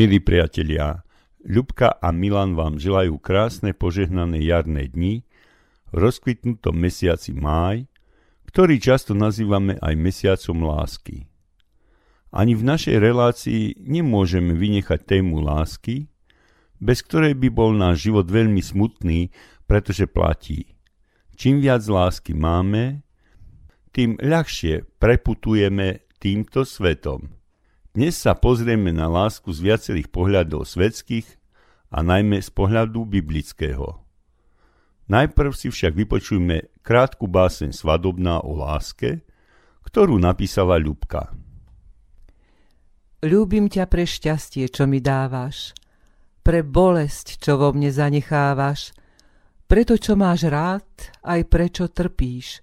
Milí priatelia, Ľubka a Milan vám želajú krásne požehnané jarné dni v rozkvitnutom mesiaci máj, ktorý často nazývame aj mesiacom lásky. Ani v našej relácii nemôžeme vynechať tému lásky, bez ktorej by bol náš život veľmi smutný, pretože platí. Čím viac lásky máme, tým ľahšie preputujeme týmto svetom. Dnes sa pozrieme na lásku z viacerých pohľadov svetských a najmä z pohľadu biblického. Najprv si však vypočujme krátku báseň svadobná o láske, ktorú napísala Ľubka. Ľúbim ťa pre šťastie, čo mi dávaš, pre bolesť, čo vo mne zanechávaš, pre to, čo máš rád, aj prečo trpíš,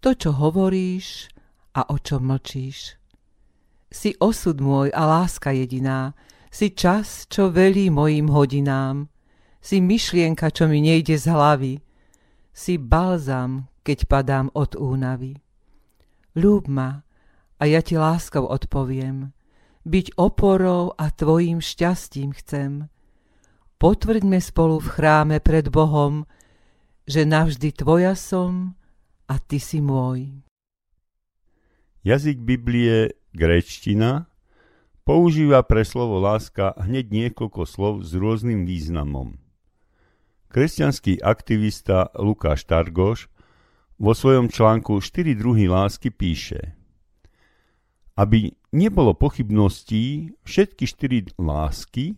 to, čo hovoríš a o čom mlčíš. Si osud môj a láska jediná, si čas, čo velí mojim hodinám, si myšlienka, čo mi nejde z hlavy, si balzam, keď padám od únavy. Ľúb ma a ja ti láskou odpoviem, byť oporou a tvojim šťastím chcem. Potvrďme spolu v chráme pred Bohom, že navždy tvoja som a ty si môj. Jazyk Biblie gréčtina, používa pre slovo láska hneď niekoľko slov s rôznym významom. Kresťanský aktivista Lukáš Targoš vo svojom článku 4 druhy lásky píše Aby nebolo pochybností, všetky štyri lásky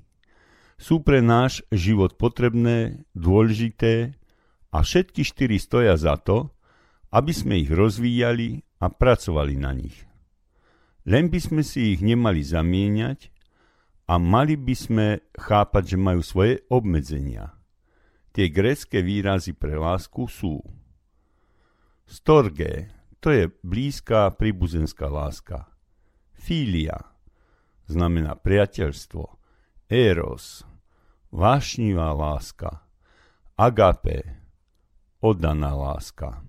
sú pre náš život potrebné, dôležité a všetky štyri stoja za to, aby sme ich rozvíjali a pracovali na nich. Len by sme si ich nemali zamieňať a mali by sme chápať, že majú svoje obmedzenia. Tie grécké výrazy pre lásku sú Storge, to je blízka príbuzenská láska. Filia, znamená priateľstvo. Eros, vášnivá láska. Agape, oddaná láska.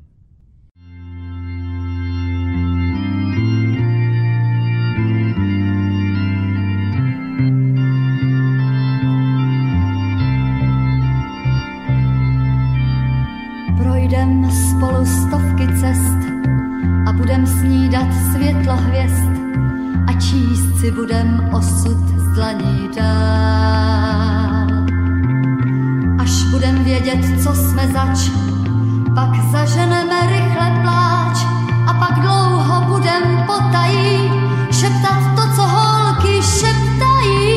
Si budem osud z dlaní dál. Až budem vědět, co jsme zač, pak zaženeme rychle pláč a pak dlouho budem potají šeptat to, co holky šeptají.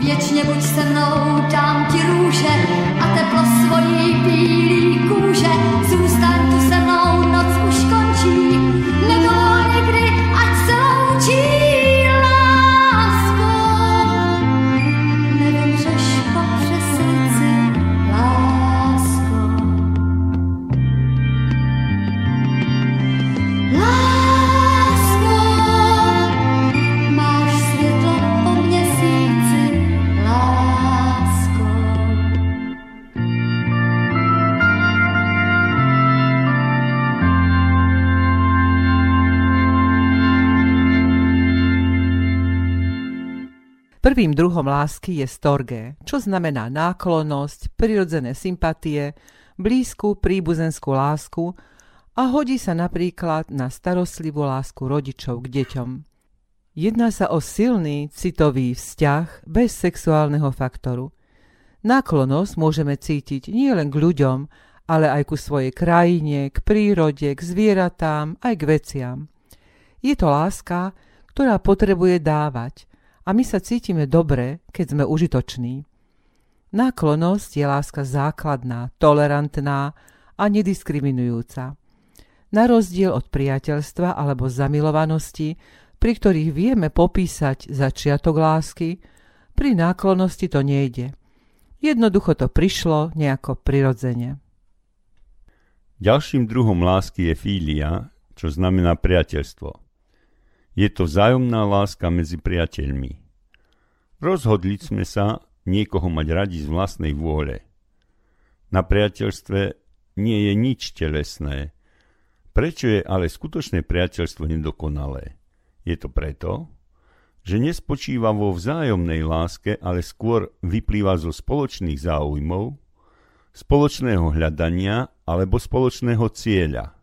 Věčně buď se mnou, dám ti růže a teplo svojí bílý kůže zůstane. Prvým druhom lásky je storge, čo znamená náklonnosť, prirodzené sympatie, blízku príbuzenskú lásku a hodí sa napríklad na starostlivú lásku rodičov k deťom. Jedná sa o silný citový vzťah bez sexuálneho faktoru. Náklonosť môžeme cítiť nielen k ľuďom, ale aj ku svojej krajine, k prírode, k zvieratám, aj k veciam. Je to láska, ktorá potrebuje dávať a my sa cítime dobre, keď sme užitoční. Náklonosť je láska základná, tolerantná a nediskriminujúca. Na rozdiel od priateľstva alebo zamilovanosti, pri ktorých vieme popísať začiatok lásky, pri náklonosti to nejde. Jednoducho to prišlo nejako prirodzene. Ďalším druhom lásky je fília, čo znamená priateľstvo. Je to vzájomná láska medzi priateľmi. Rozhodli sme sa niekoho mať radi z vlastnej vôle. Na priateľstve nie je nič telesné. Prečo je ale skutočné priateľstvo nedokonalé? Je to preto, že nespočíva vo vzájomnej láske, ale skôr vyplýva zo spoločných záujmov, spoločného hľadania alebo spoločného cieľa.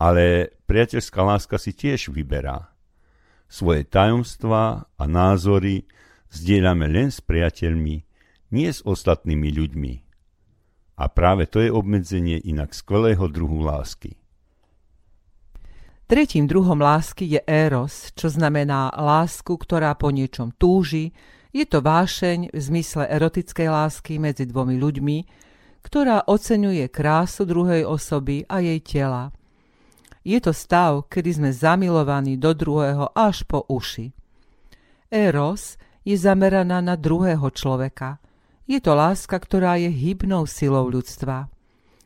Ale priateľská láska si tiež vyberá. Svoje tajomstvá a názory zdieľame len s priateľmi, nie s ostatnými ľuďmi. A práve to je obmedzenie inak skvelého druhu lásky. Tretím druhom lásky je eros, čo znamená lásku, ktorá po niečom túži, je to vášeň v zmysle erotickej lásky medzi dvomi ľuďmi, ktorá oceňuje krásu druhej osoby a jej tela. Je to stav, kedy sme zamilovaní do druhého až po uši. Eros je zameraná na druhého človeka. Je to láska, ktorá je hybnou silou ľudstva.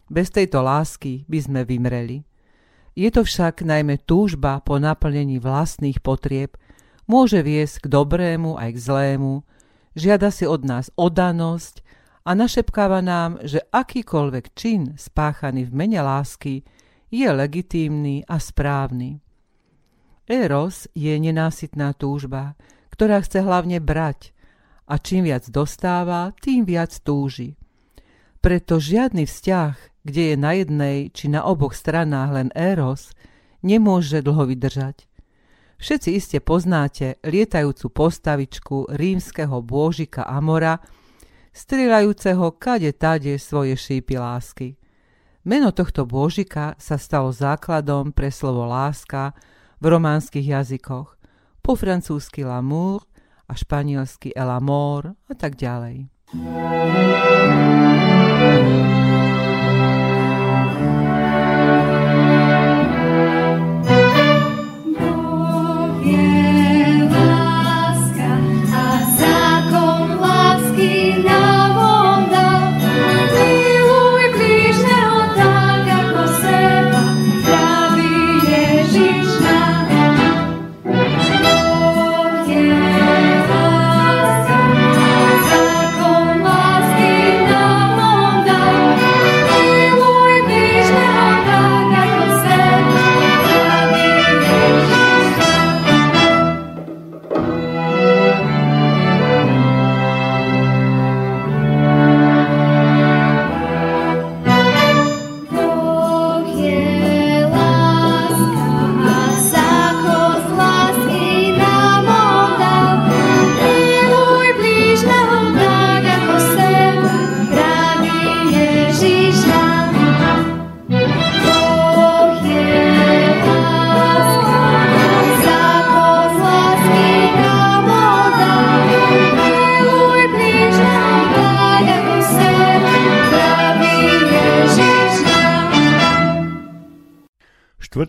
Bez tejto lásky by sme vymreli. Je to však najmä túžba po naplnení vlastných potrieb, môže viesť k dobrému aj k zlému, žiada si od nás odanosť a našepkáva nám, že akýkoľvek čin spáchaný v mene lásky je legitímny a správny. Eros je nenásytná túžba, ktorá chce hlavne brať a čím viac dostáva, tým viac túži. Preto žiadny vzťah, kde je na jednej či na oboch stranách len Eros, nemôže dlho vydržať. Všetci iste poznáte lietajúcu postavičku rímskeho bôžika Amora, strieľajúceho kade tade svoje šípy lásky. Meno tohto bôžika sa stalo základom pre slovo láska v románskych jazykoch, po francúzsky l'amour a španielsky el amor a tak ďalej.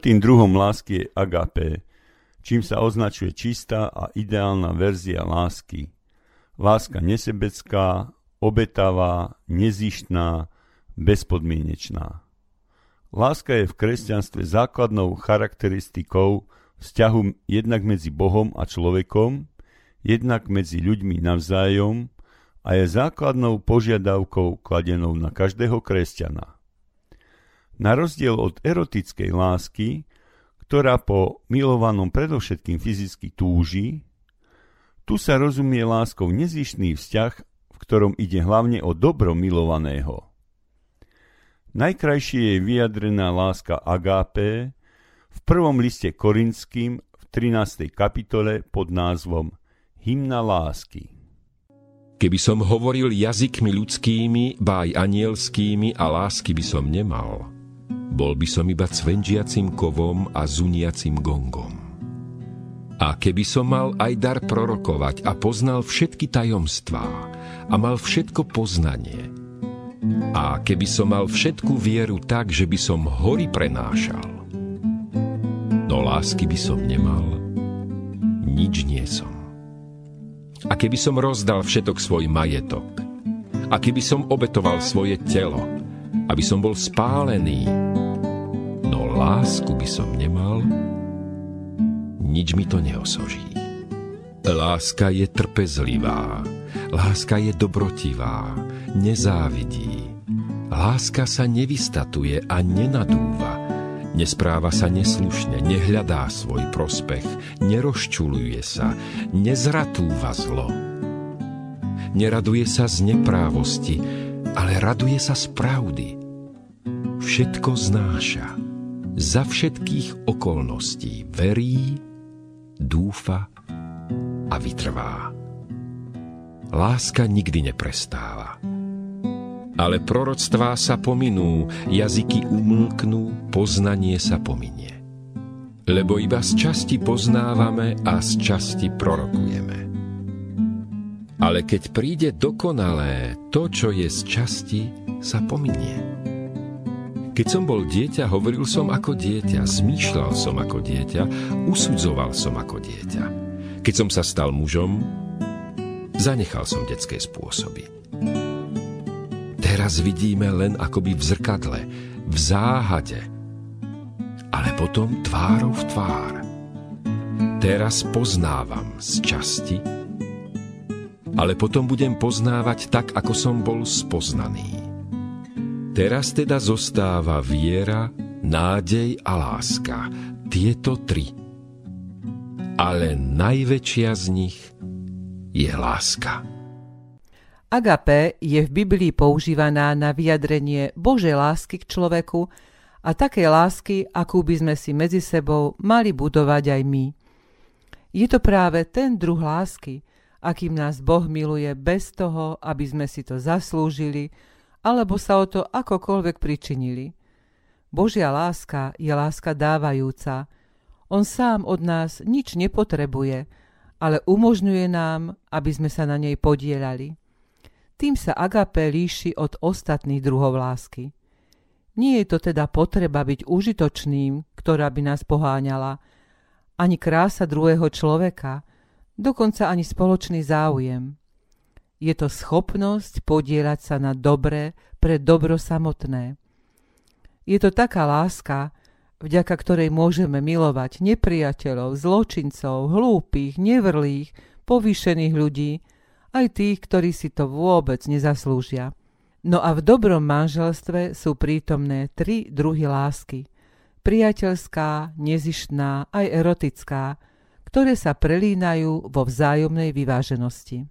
Štvrtým druhom lásky je agape, čím sa označuje čistá a ideálna verzia lásky. Láska nesebecká, obetavá, nezištná, bezpodmienečná. Láska je v kresťanstve základnou charakteristikou vzťahu jednak medzi Bohom a človekom, jednak medzi ľuďmi navzájom a je základnou požiadavkou kladenou na každého kresťana. Na rozdiel od erotickej lásky, ktorá po milovanom predovšetkým fyzicky túži, Tu sa rozumie láskou nezištný vzťah, v ktorom ide hlavne o dobro milovaného. Najkrajšie je vyjadrená láska agapé v prvom liste Korinským v 13. kapitole pod názvom Hymna lásky. Keby som hovoril jazykmi ľudskými, báj anielskými a lásky by som nemal, bol by som iba cvenžiacim kovom a zuniacim gongom. A keby som mal aj dar prorokovať a poznal všetky tajomstvá a mal všetko poznanie, a keby som mal všetku vieru tak, že by som hory prenášal, no lásky by som nemal, nič nie som. A keby som rozdal všetok svoj majetok, a keby som obetoval svoje telo, aby som bol spálený, no lásku by som nemal, nič mi to neosoží. Láska je trpezlivá, láska je dobrotivá, nezávidí. Láska sa nevystatuje a nenadúva, nespráva sa neslušne, nehľadá svoj prospech, nerozčuluje sa, nezratúva zlo. Neraduje sa z neprávosti, ale raduje sa z pravdy. Všetko znáša, za všetkých okolností verí, dúfa a vytrvá. Láska nikdy neprestáva. Ale proroctvá sa pominú, jazyky umlknú, poznanie sa pominie. Lebo iba z časti poznávame a z časti prorokujeme. Ale keď príde dokonalé, to, čo je z časti, sa pominie. Keď som bol dieťa, hovoril som ako dieťa, zmýšľal som ako dieťa, usudzoval som ako dieťa. Keď som sa stal mužom, zanechal som detské spôsoby. Teraz vidíme len akoby v zrkadle, v záhade, ale potom tvárou v tvár. Teraz poznávam z časti, ale potom budem poznávať tak, ako som bol spoznaný. Teraz teda zostáva viera, nádej a láska. Tieto tri – ale najväčšia z nich je láska. Agape je v Biblii používaná na vyjadrenie Božej lásky k človeku a takej lásky, akú by sme si medzi sebou mali budovať aj my. Je to práve ten druh lásky, akým nás Boh miluje bez toho, aby sme si to zaslúžili alebo sa o to akokoľvek pričinili. Božia láska je láska dávajúca, on sám od nás nič nepotrebuje, ale umožňuje nám, aby sme sa na nej podielali. Tým sa agape líši od ostatných druhov lásky. Nie je to teda potreba byť užitočným, ktorá by nás poháňala, ani krása druhého človeka, dokonca ani spoločný záujem. Je to schopnosť podielať sa na dobre pre dobro samotné. Je to taká láska, vďaka ktorej môžeme milovať nepriateľov, zločincov, hlúpych, nevrlých, povýšených ľudí, aj tých, ktorí si to vôbec nezaslúžia. No a v dobrom manželstve sú prítomné tri druhy lásky. Priateľská, nezištná aj erotická, ktoré sa prelínajú vo vzájomnej vyváženosti.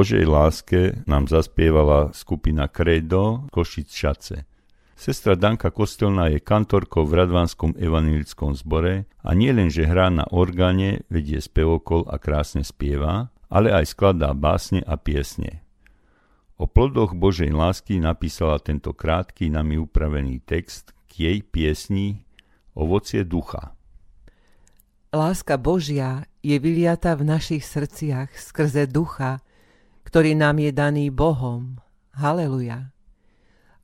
Božej láske nám zaspievala skupina Credo Košic Šace. Sestra Danka Kostelná je kantorkou v Radvanskom evanilickom zbore a nie len, že hrá na orgáne, vedie spevokol a krásne spieva, ale aj skladá básne a piesne. O plodoch Božej lásky napísala tento krátky nami upravený text k jej piesni Ovocie ducha. Láska Božia je vyliata v našich srdciach skrze ducha, ktorý nám je daný Bohom. Haleluja.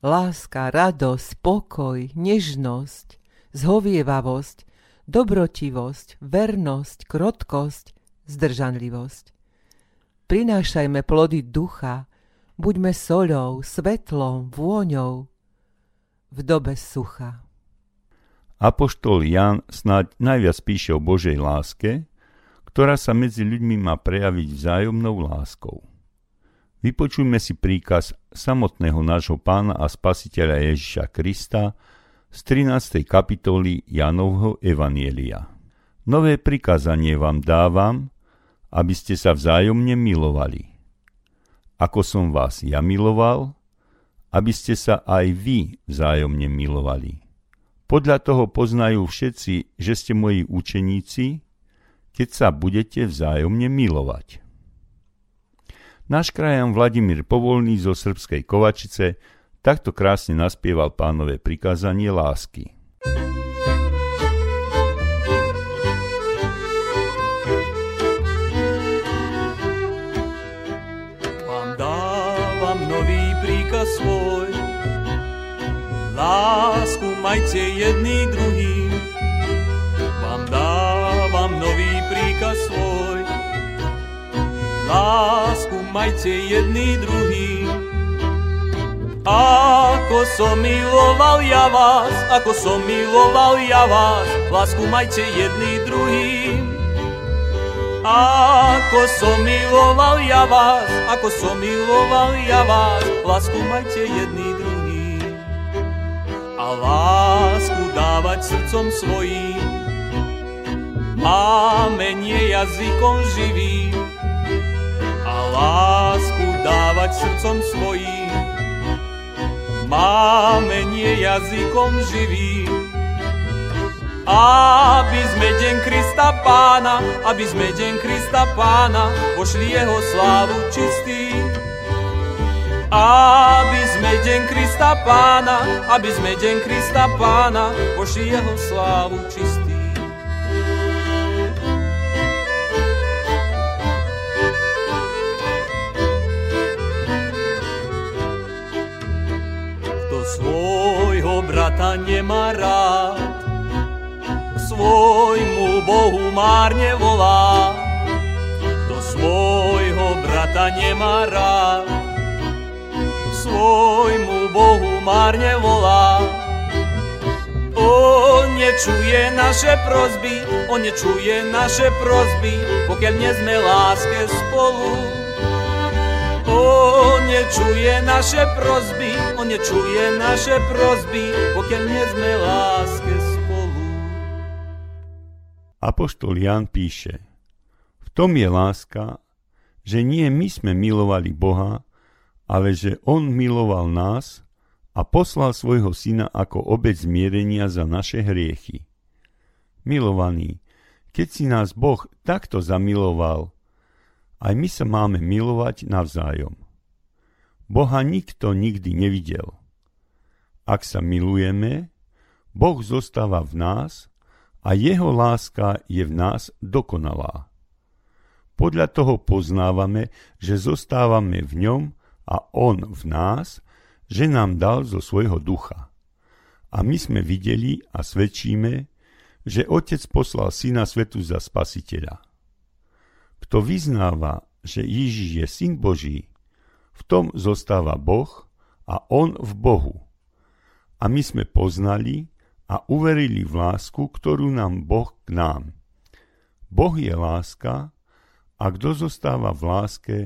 Láska, radosť, pokoj, nežnosť, zhovievavosť, dobrotivosť, vernosť, krotkosť, zdržanlivosť. Prinášajme plody ducha, buďme soľou, svetlom, vôňou v dobe sucha. Apoštol Jan snáď najviac píše o Božej láske, ktorá sa medzi ľuďmi má prejaviť vzájomnou láskou. Vypočujme si príkaz samotného nášho pána a spasiteľa Ježiša Krista z 13. kapitoly Janovho Evanielia. Nové prikázanie vám dávam, aby ste sa vzájomne milovali ako som vás ja miloval, aby ste sa aj vy vzájomne milovali. Podľa toho poznajú všetci, že ste moji učeníci, keď sa budete vzájomne milovať. Náš krajan Vladimír Povolný zo srbskej Kovačice takto krásne naspieval pánové prikázanie lásky. svoj. Lásku majte jedný druhý, vám dávam nový príkaz svoj. Lásku majte jedný druhý, ako som miloval ja vás, ako som miloval ja vás, lásku majte jedný druhý. Ako som miloval ja vás, ako som miloval ja vás, lásku majte jedný druhý. A lásku dávať srdcom svojím, máme nie jazykom živým. Lásku dávať srdcom svojím, máme nie jazykom živým aby sme deň Krista Pána, aby sme deň Krista Pána pošli jeho slávu čistý. Aby sme deň Krista Pána, aby sme deň Krista Pána pošli jeho slávu čistý. Svojho brata nemá rád, svojmu Bohu márne volá, kto svojho brata nemá rád, svojmu Bohu márne volá. On nečuje naše prozby, on nečuje naše prozby, pokiaľ nie sme láske spolu. On nečuje naše prozby, on nečuje naše prozby, pokiaľ nie sme láske spolu. Apoštol Jan píše, v tom je láska, že nie my sme milovali Boha, ale že On miloval nás a poslal svojho syna ako obec zmierenia za naše hriechy. Milovaní, keď si nás Boh takto zamiloval, aj my sa máme milovať navzájom. Boha nikto nikdy nevidel. Ak sa milujeme, Boh zostáva v nás a jeho láska je v nás dokonalá. Podľa toho poznávame, že zostávame v ňom a on v nás, že nám dal zo svojho ducha. A my sme videli a svedčíme, že Otec poslal Syna Svetu za Spasiteľa. Kto vyznáva, že Ježiš je Syn Boží, v tom zostáva Boh a On v Bohu. A my sme poznali a uverili v lásku, ktorú nám Boh k nám. Boh je láska a kto zostáva v láske,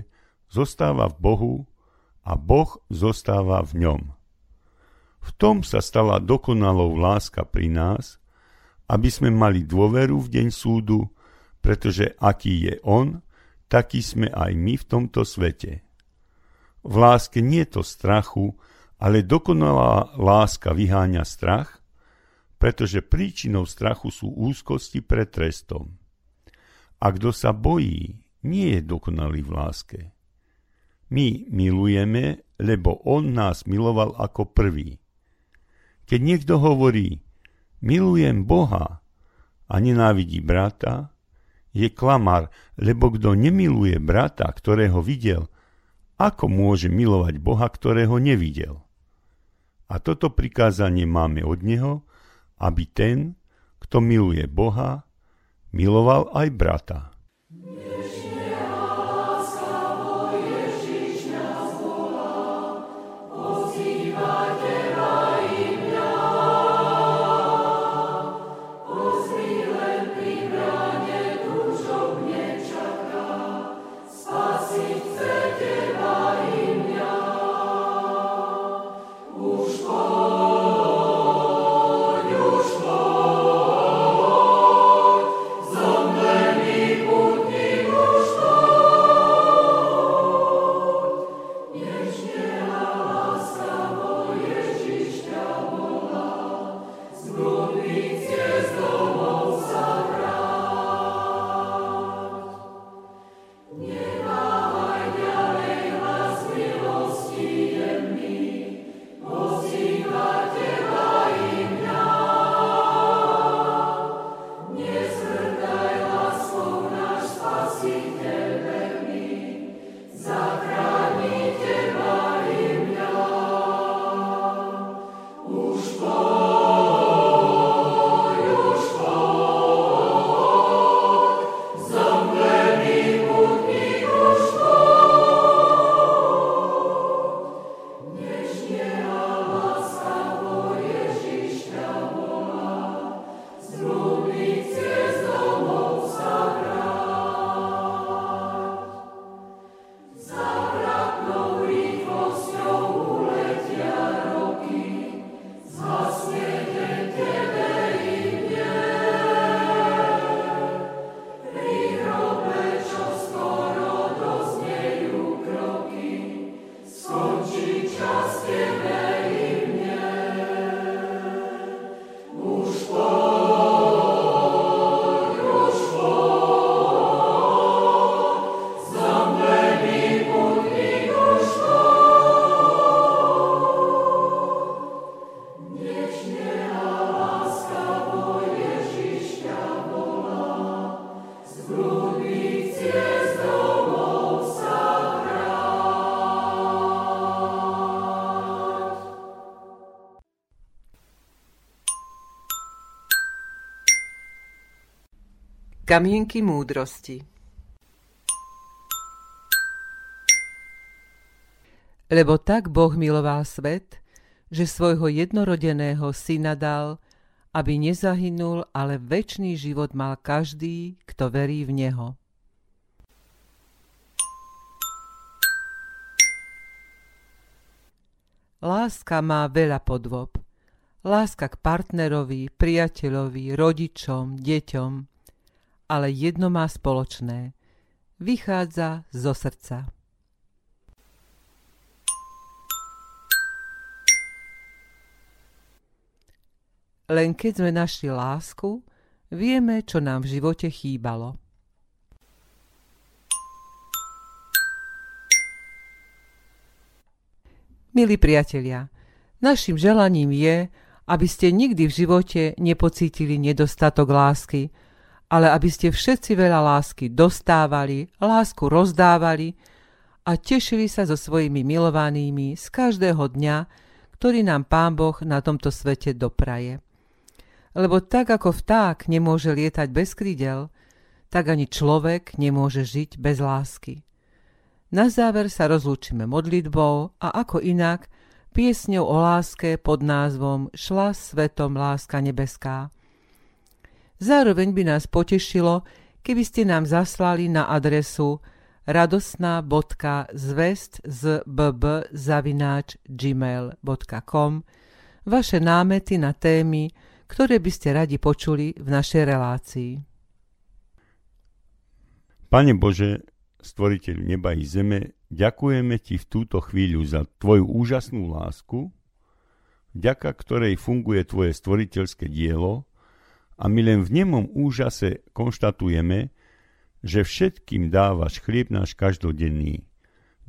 zostáva v Bohu a Boh zostáva v ňom. V tom sa stala dokonalou láska pri nás, aby sme mali dôveru v deň súdu, pretože aký je On, takí sme aj my v tomto svete. V láske nie je to strachu, ale dokonalá láska vyháňa strach, pretože príčinou strachu sú úzkosti pred trestom. A kto sa bojí, nie je dokonalý v láske. My milujeme, lebo on nás miloval ako prvý. Keď niekto hovorí, milujem Boha a nenávidí brata, je klamar, lebo kto nemiluje brata, ktorého videl, ako môže milovať Boha, ktorého nevidel? A toto prikázanie máme od Neho, aby ten, kto miluje Boha, miloval aj brata. Kamienky múdrosti Lebo tak Boh miloval svet, že svojho jednorodeného syna dal, aby nezahynul, ale väčší život mal každý, kto verí v Neho. Láska má veľa podvob. Láska k partnerovi, priateľovi, rodičom, deťom – ale jedno má spoločné. Vychádza zo srdca. Len keď sme našli lásku, vieme, čo nám v živote chýbalo. Milí priatelia, našim želaním je, aby ste nikdy v živote nepocítili nedostatok lásky, ale aby ste všetci veľa lásky dostávali, lásku rozdávali a tešili sa so svojimi milovanými z každého dňa, ktorý nám Pán Boh na tomto svete dopraje. Lebo tak ako vták nemôže lietať bez krídel, tak ani človek nemôže žiť bez lásky. Na záver sa rozlúčime modlitbou a ako inak piesňou o láske pod názvom Šla svetom láska nebeská – Zároveň by nás potešilo, keby ste nám zaslali na adresu radosná.zvest z gmail.com vaše námety na témy, ktoré by ste radi počuli v našej relácii. Pane Bože, stvoriteľ neba i zeme, ďakujeme ti v túto chvíľu za tvoju úžasnú lásku, vďaka ktorej funguje tvoje stvoriteľské dielo a my len v nemom úžase konštatujeme, že všetkým dávaš chlieb náš každodenný,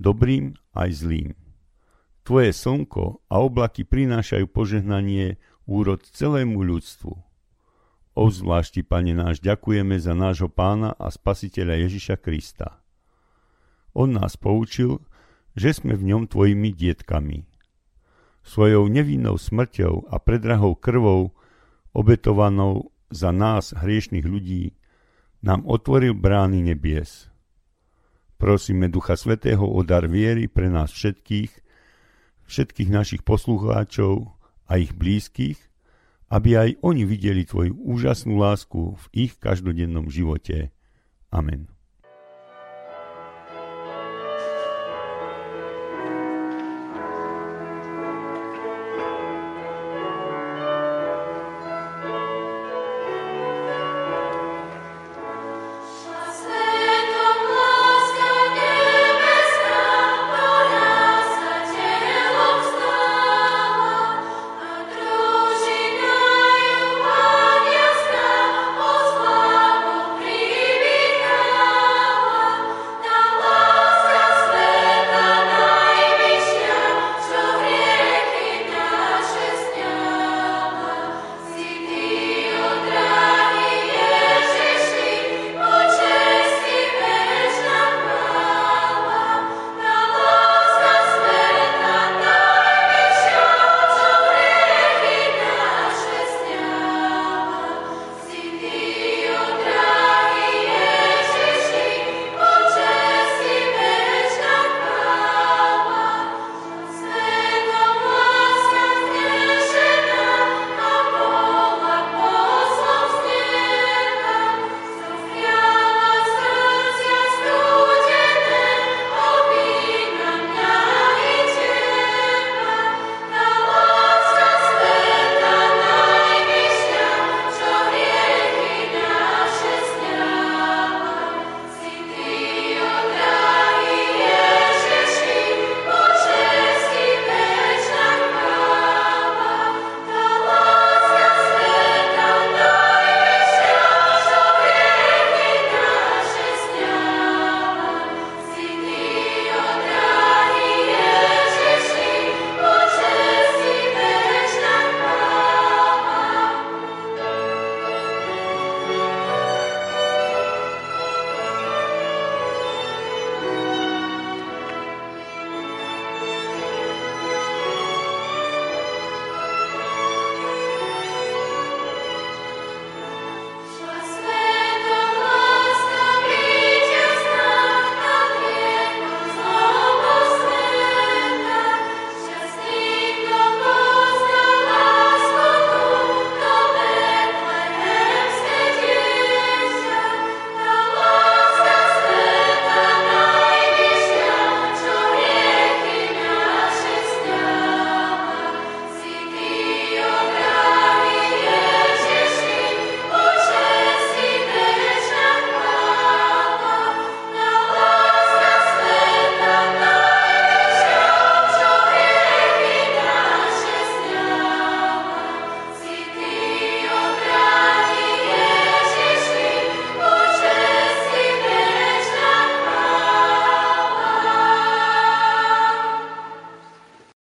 dobrým aj zlým. Tvoje slnko a oblaky prinášajú požehnanie úrod celému ľudstvu. Obzvlášti, Pane náš, ďakujeme za nášho pána a spasiteľa Ježiša Krista. On nás poučil, že sme v ňom tvojimi dietkami. Svojou nevinnou smrťou a predrahou krvou, obetovanou za nás hriešných ľudí, nám otvoril brány nebies. Prosíme Ducha Svetého o dar viery pre nás všetkých, všetkých našich poslucháčov a ich blízkych, aby aj oni videli Tvoju úžasnú lásku v ich každodennom živote. Amen.